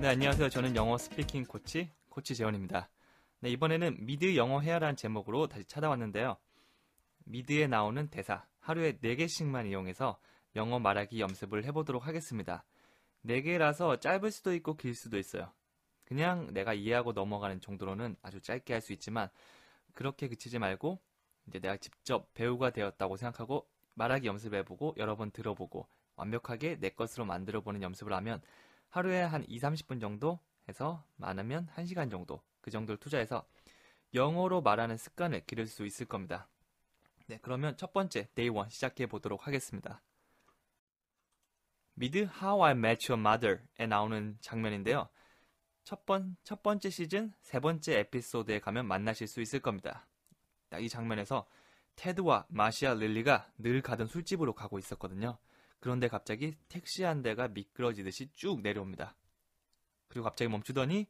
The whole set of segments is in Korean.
네, 안녕하세요. 저는 영어 speaking 코치, 코치 재원입니다. 네, 이번에는 미드 영어 회화라는 제목으로 다시 찾아왔는데요. 미드에 나오는 대사, 하루에 4개씩만 이용해서 영어 말하기 연습을 해보도록 하겠습니다. 4개라서 짧을 수도 있고 길 수도 있어요. 그냥 내가 이해하고 넘어가는 정도로는 아주 짧게 할 수 있지만, 그렇게 그치지 말고, 이제 내가 직접 배우가 되었다고 생각하고 말하기 연습해보고 여러 번 들어보고 완벽하게 내 것으로 만들어보는 연습을 하면 하루에 한 2, 30분 정도 해서 많으면 1시간 정도 그 정도를 투자해서 영어로 말하는 습관을 기를 수 있을 겁니다. 네, 그러면 첫 번째 day one 시작해 보도록 하겠습니다. 미드 How I Met Your Mother에 나오는 장면인데요. 첫, 번, 첫 번째 시즌 세 번째 에피소드에 가면 만나실 수 있을 겁니다. 이 장면에서 테드와 마시아 릴리가 늘 가던 술집으로 가고 있었거든요. 그런데 갑자기 택시 한 대가 미끄러지듯이 쭉 내려옵니다. 그리고 갑자기 멈추더니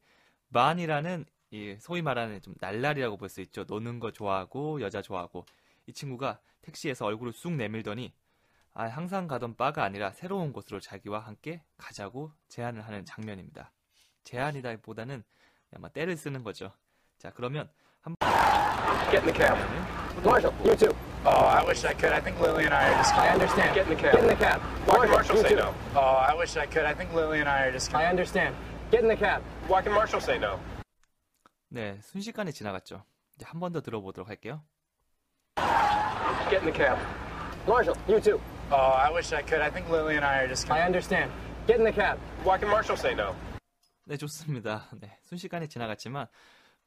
반이라는 이 소위 말하는 좀 날라리라고 볼 수 있죠. 노는 거 좋아하고 여자 좋아하고 이 친구가 택시에서 얼굴을 쑥 내밀더니 아, 항상 가던 바가 아니라 새로운 곳으로 자기와 함께 가자고 제안을 하는 장면입니다. 제안이다보다는 아마 때를 쓰는 거죠. 자 그러면 한번 Marshall, you too. Oh, I wish I could. I think Lily and I are just. I understand. Get in the cab. Get in the cab. Why can Marshall say no? Oh, I wish I could. I think Lily and I are just. I understand. Get in the cab. Why can Marshall say no? 네 순식간에 지나갔죠. 이제 한 번 더 들어보도록 할게요. Get in the cab. Marshall, you too. Oh, I wish I could. I think Lily and I are just. I understand. Get in the cab. Why can Marshall say no? 네, 좋습니다. 네, 순식간에 지나갔지만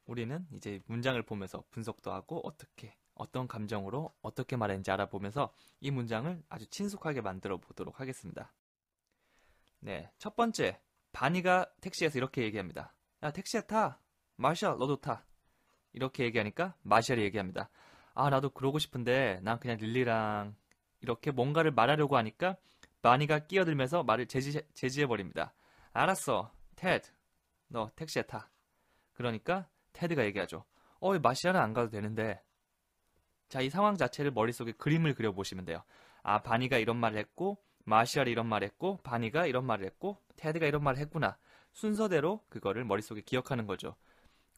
우리는 이제 문장을 보면서 분석도 하고 어떻게 어떤 감정으로 어떻게 말했는지 알아보면서 이 문장을 아주 친숙하게 만들어 보도록 하겠습니다. 네, 첫 번째 바니가 택시에서 이렇게 얘기합니다. 야, 택시에 타. 마샬, 너도 타. 이렇게 얘기하니까 마샬이 얘기합니다. 아, 나도 그러고 싶은데 난 그냥 릴리랑 이렇게 뭔가를 말하려고 하니까 바니가 끼어들면서 말을 제지, 제지해버립니다. 알았어. 테드, 너 택시에 타. 그러니까 테드가 얘기하죠. 어, 왜 마시아는 안 가도 되는데. 자, 이 상황 자체를 머릿속에 그림을 그려보시면 돼요. 아, 바니가 이런 말을 했고, 마시아이 이런 말을 했고, 바니가 이런 말을 했고, 테드가 이런 말을 했구나. 순서대로 그거를 머릿속에 기억하는 거죠.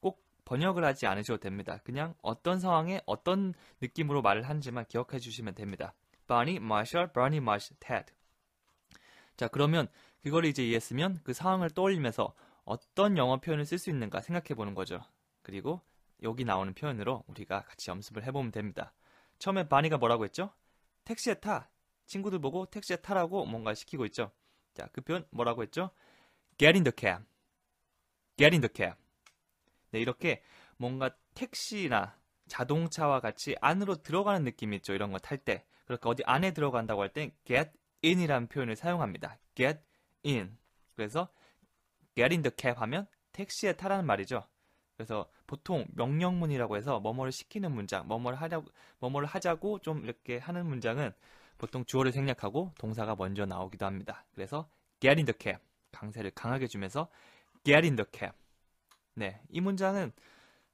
꼭 번역을 하지 않으셔도 됩니다. 그냥 어떤 상황에 어떤 느낌으로 말을 하는지만 기억해 주시면 됩니다. 바니, 마샬, 바니, 마시, 테드. 자, 그러면 그걸 이제 이해했으면 그 상황을 떠올리면서 어떤 영어 표현을 쓸 수 있는가 생각해 보는 거죠. 그리고 여기 나오는 표현으로 우리가 같이 연습을 해보면 됩니다. 처음에 바니가 뭐라고 했죠? 택시에 타. 친구들 보고 택시에 타라고 뭔가 시키고 있죠. 자, 그 표현 뭐라고 했죠? Get in the cab. Get in the cab. 네, 이렇게 뭔가 택시나 자동차와 같이 안으로 들어가는 느낌이 있죠. 이런 거 탈 때. 그렇게 어디 안에 들어간다고 할때 get in이라는 표현을 사용합니다. get in. 그래서 get in the cab 하면 택시에 타라는 말이죠. 그래서 보통 명령문이라고 해서 뭐뭐를 시키는 문장, 뭐뭐를 하려고 뭐뭐를 하자고 좀 이렇게 하는 문장은 보통 주어를 생략하고 동사가 먼저 나오기도 합니다. 그래서 get in the cab 강세를 강하게 주면서 get in the cab. 네, 이 문장은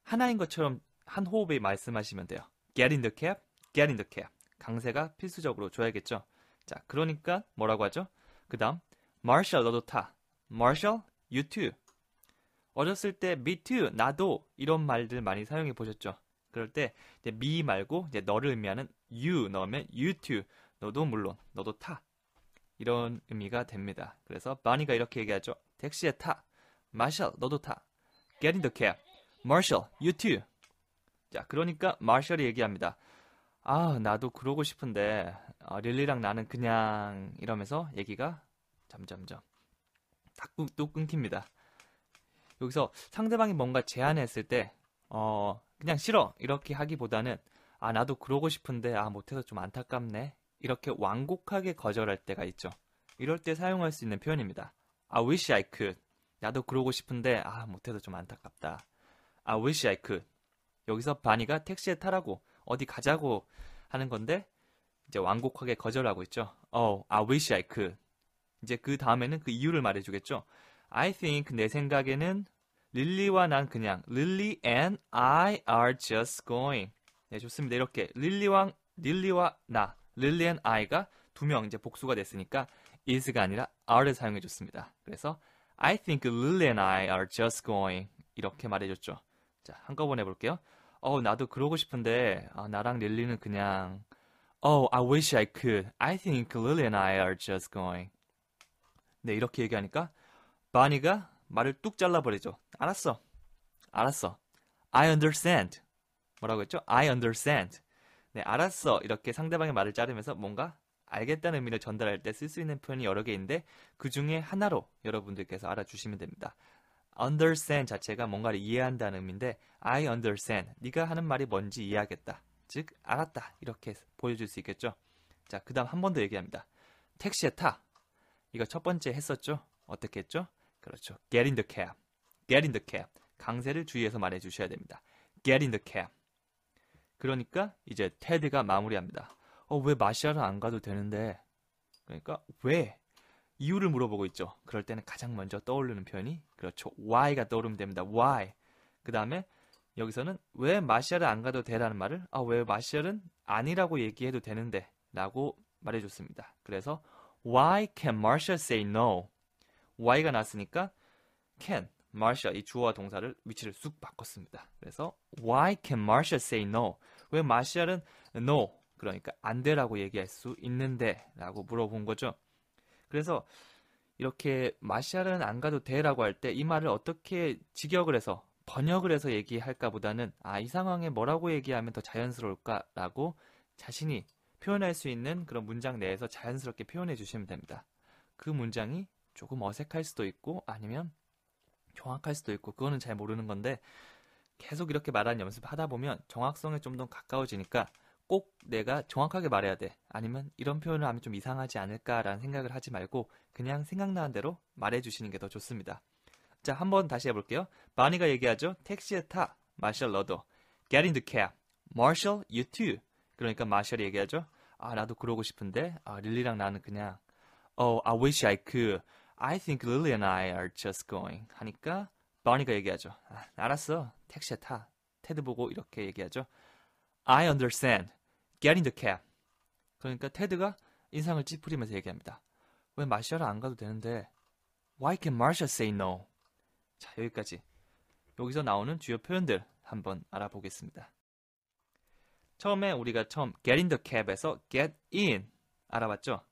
하나인 것처럼 한 호흡에 말씀하시면 돼요. get in the cab, get in the cab. 강세가 필수적으로 줘야겠죠. 자, 그러니까 뭐라고 하죠? 그다음 Marshall 너도 타. Marshall, you too. 어렸을 때 me too, 나도 이런 말들 많이 사용해 보셨죠? 그럴 때 이제 me 말고 이제 너를 의미하는 you 넣으면 you too. 너도 물론 너도 타. 이런 의미가 됩니다. 그래서 바니가 이렇게 얘기하죠. 택시에 타. Marshall 너도 타. Get in the cab. Marshall, you too. 자, 그러니까 마셜이 얘기합니다. 아, 나도 그러고 싶은데 아, 릴리랑 나는 그냥 이러면서 얘기가 점점점 또 끊깁니다. 여기서 상대방이 뭔가 제안했을 때, 어, 그냥 싫어. 이렇게 하기보다는, 아, 나도 그러고 싶은데, 아, 못해서 좀 안타깝네. 이렇게 완곡하게 거절할 때가 있죠. 이럴 때 사용할 수 있는 표현입니다. I wish I could. 나도 그러고 싶은데, 아, 못해서 좀 안타깝다. I wish I could. 여기서 바니가 택시에 타라고, 어디 가자고 하는 건데, 이제 완곡하게 거절하고 있죠. Oh, I wish I could. 이제 그 다음에는 그 이유를 말해주겠죠. I think 내 생각에는 릴리와 난 그냥 릴리 and I are just going. 네, 좋습니다. 이렇게 릴리와 릴리와 나, 릴리 and I가 두 명 이제 복수가 됐으니까 is가 아니라 are를 사용해 줬습니다. 그래서 I think Lily and I are just going. 이렇게 말해줬죠. 자, 한꺼번에 볼게요. 어, 나도 그러고 싶은데, 아, 나랑 릴리는 그냥, Oh, I wish I could. I think Lily and I are just going. 네, 이렇게 얘기하니까, 바니가 말을 뚝 잘라버리죠. 알았어. 알았어. I understand. 뭐라고 했죠? I understand. 네, 알았어. 이렇게 상대방의 말을 자르면서 뭔가 알겠다는 의미를 전달할 때 쓸 수 있는 표현이 여러 개 있는데 그 중에 하나로 여러분들께서 알아주시면 됩니다. understand 자체가 뭔가를 이해한다는 의미인데 I understand. 네가 하는 말이 뭔지 이해하겠다. 즉 알았다. 이렇게 보여줄 수 있겠죠. 자, 그다음 한 번 더 얘기합니다. 택시에 타. 이거 첫 번째 했었죠? 어떻게 했죠? 그렇죠. Get in the cab. Get in the cab. 강세를 주의해서 말해 주셔야 됩니다. Get in the cab. 그러니까 이제 테드가 마무리합니다. 어, 왜 마시아를 안 가도 되는데? 그러니까 왜? 이유를 물어보고 있죠. 그럴 때는 가장 먼저 떠오르는 표현이 그렇죠. why가 떠오르면 됩니다. why. 그 다음에 여기서는 왜 마시아를 안 가도 되라는 말을 아, 왜 마시아는 아니라고 얘기해도 되는데 라고 말해줬습니다. 그래서 why can Marshall say no? Why가 나왔으니까 can, Marshall 이 주어와 동사를 위치를 쑥 바꿨습니다. 그래서 why can Marshall say no? 왜 마시아는 no 그러니까 안 되라고 얘기할 수 있는데 라고 물어본 거죠. 그래서 이렇게 마샬은 안 가도 돼라고 할 때 이 말을 어떻게 직역을 해서 번역을 해서 얘기할까 보다는 아, 이 상황에 뭐라고 얘기하면 더 자연스러울까라고 자신이 표현할 수 있는 그런 문장 내에서 자연스럽게 표현해 주시면 됩니다. 그 문장이 조금 어색할 수도 있고 아니면 정확할 수도 있고 그거는 잘 모르는 건데 계속 이렇게 말하는 연습하다 보면 정확성에 좀 더 가까워지니까 꼭 내가 정확하게 말해야 돼. 아니면 이런 표현을 하면 좀 이상하지 않을까라는 생각을 하지 말고 그냥 생각나는 대로 말해 주시는 게 더 좋습니다. 자, 한번 다시 해볼게요. 바니가 얘기하죠. 택시에 타. 마셜 너도. Get in the cab. Marshall, you too. 그러니까 마셜이 얘기하죠. 아, 나도 그러고 싶은데, 아, 릴리랑 나는 그냥, Oh, I wish I could. I think Lily and I are just going. 하니까, 바니가 얘기하죠. 아, 알았어. 택시에 타. 테드 보고 이렇게 얘기하죠. I understand. Get in the cab. 그러니까 테드가 인상을 찌푸리면서 얘기합니다. 왜 마셜을 안 가도 되는데, Why can Marshall say no? 자, 여기까지. 여기서 나오는 주요 표현들 한번 알아보겠습니다. 처음에 우리가 처음 get in the cab에서 get in 알아봤죠?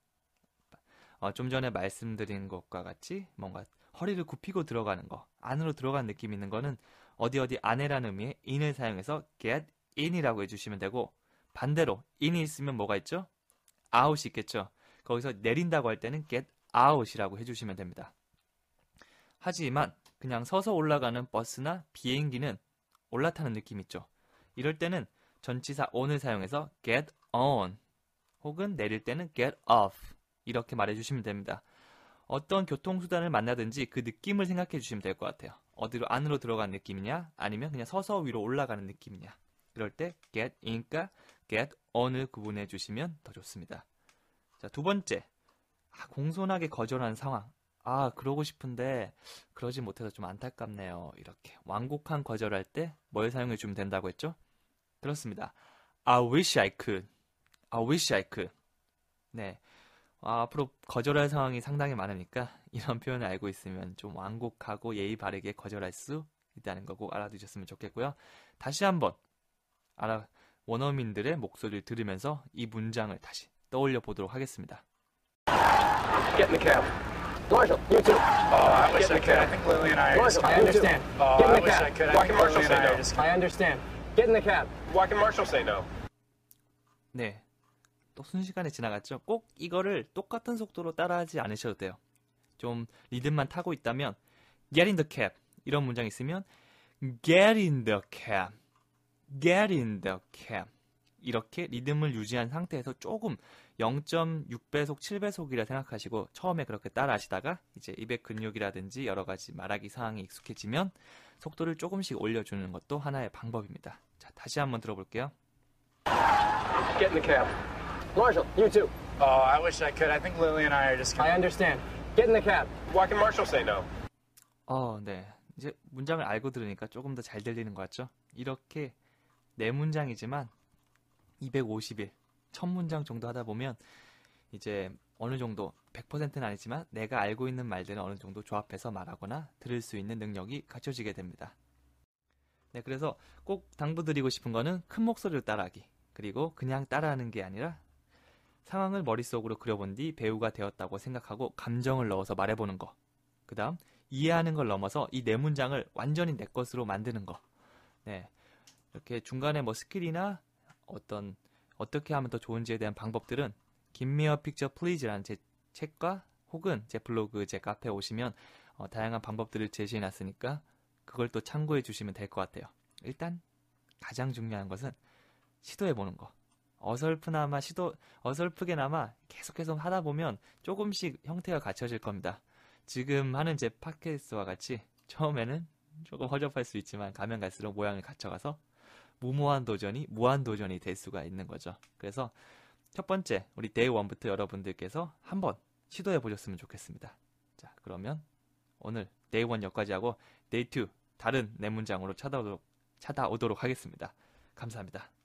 어, 좀 전에 말씀드린 것과 같이 뭔가 허리를 굽히고 들어가는 거, 안으로 들어가는 느낌 있는 거는 어디 어디 안에라는 의미의 in을 사용해서 get in이라고 해주시면 되고 반대로 in이 있으면 뭐가 있죠? out이 있겠죠. 거기서 내린다고 할 때는 get out이라고 해주시면 됩니다. 하지만 그냥 서서 올라가는 버스나 비행기는 올라타는 느낌 있죠. 이럴 때는 전치사 on을 사용해서 get on 혹은 내릴 때는 get off 이렇게 말해주시면 됩니다. 어떤 교통수단을 만나든지 그 느낌을 생각해 주시면 될 것 같아요. 어디로 안으로 들어간 느낌이냐 아니면 그냥 서서 위로 올라가는 느낌이냐 이럴 때 get in과 get on을 구분해 주시면 더 좋습니다. 자, 두 번째 아, 공손하게 거절하는 상황 아, 그러고 싶은데 그러지 못해서 좀 안타깝네요. 이렇게 완곡한 거절할 때 뭘 사용해 주면 된다고 했죠? 그렇습니다. I wish I could. I wish I could. 네. 아, 앞으로 거절할 상황이 상당히 많으니까 이런 표현을 알고 있으면 좀 완곡하고 예의 바르게 거절할 수 있다는 거 꼭 알아두셨으면 좋겠고요. 다시 한번 알아 원어민들의 목소리를 들으면서 이 문장을 다시 떠올려 보도록 하겠습니다. Get in the cab. Marshall, you too. Oh, I wish I could. I think Lily and I are just I understand. Oh, Get in I wish I could. I Why think can Marshall Lily say and I are no? I understand. Get in the cab. Why can Marshall say no? 네. 또 순식간에 지나갔죠. 꼭 이거를 똑같은 속도로 따라하지 않으셔도 돼요. 좀 리듬만 타고 있다면 get in the cab 이런 문장 있으면 get in the cab, get in the cab 이렇게 리듬을 유지한 상태에서 조금 0.6배속, 7배속이라 생각하시고 처음에 그렇게 따라하시다가 이제 입의 근육이라든지 여러 가지 말하기 상황이 익숙해지면 속도를 조금씩 올려주는 것도 하나의 방법입니다. 자, 다시 한번 들어볼게요. Get in the cab. Marshall, you too. Oh, I wish I could. I think Lily and I are just I understand. Get in the cab. Why can Marshall say no? 어, 네. 이제 문장을 알고 들으니까 조금 더 잘 들리는 것 같죠? 이렇게 네 문장이지만 250일, 첫 문장 정도 하다 보면 이제 어느 정도 100%는 아니지만 내가 알고 있는 말들은 어느 정도 조합해서 말하거나 들을 수 있는 능력이 갖춰지게 됩니다. 네, 그래서 꼭 당부드리고 싶은 거는 큰 목소리로 따라하기. 그리고 그냥 따라하는 게 아니라 상황을 머릿속으로 그려본 뒤 배우가 되었다고 생각하고 감정을 넣어서 말해보는 거. 그 다음, 이해하는 걸 넘어서 이 네 문장을 완전히 내 것으로 만드는 거. 네. 이렇게 중간에 뭐 스킬이나 어떤, 어떻게 하면 더 좋은지에 대한 방법들은 Gimme a picture please라는 제 책과 혹은 제 블로그, 제 카페에 오시면 어, 다양한 방법들을 제시해 놨으니까 그걸 또 참고해 주시면 될 것 같아요. 일단 가장 중요한 것은 시도해 보는 거. 어설프나마 시도 어설프게나마 계속해서 하다 보면 조금씩 형태가 갖춰질 겁니다. 지금 하는 제 팟캐스트와 같이 처음에는 조금 허접할 수 있지만 가면 갈수록 모양을 갖춰가서 무모한 도전이 무한 도전이 될 수가 있는 거죠. 그래서 첫 번째 우리 day one부터 여러분들께서 한번 시도해 보셨으면 좋겠습니다. 자 그러면 오늘 day one 여기까지 하고 데이 2 다른 네 문장으로 찾아오도록, 찾아오도록 하겠습니다. 감사합니다.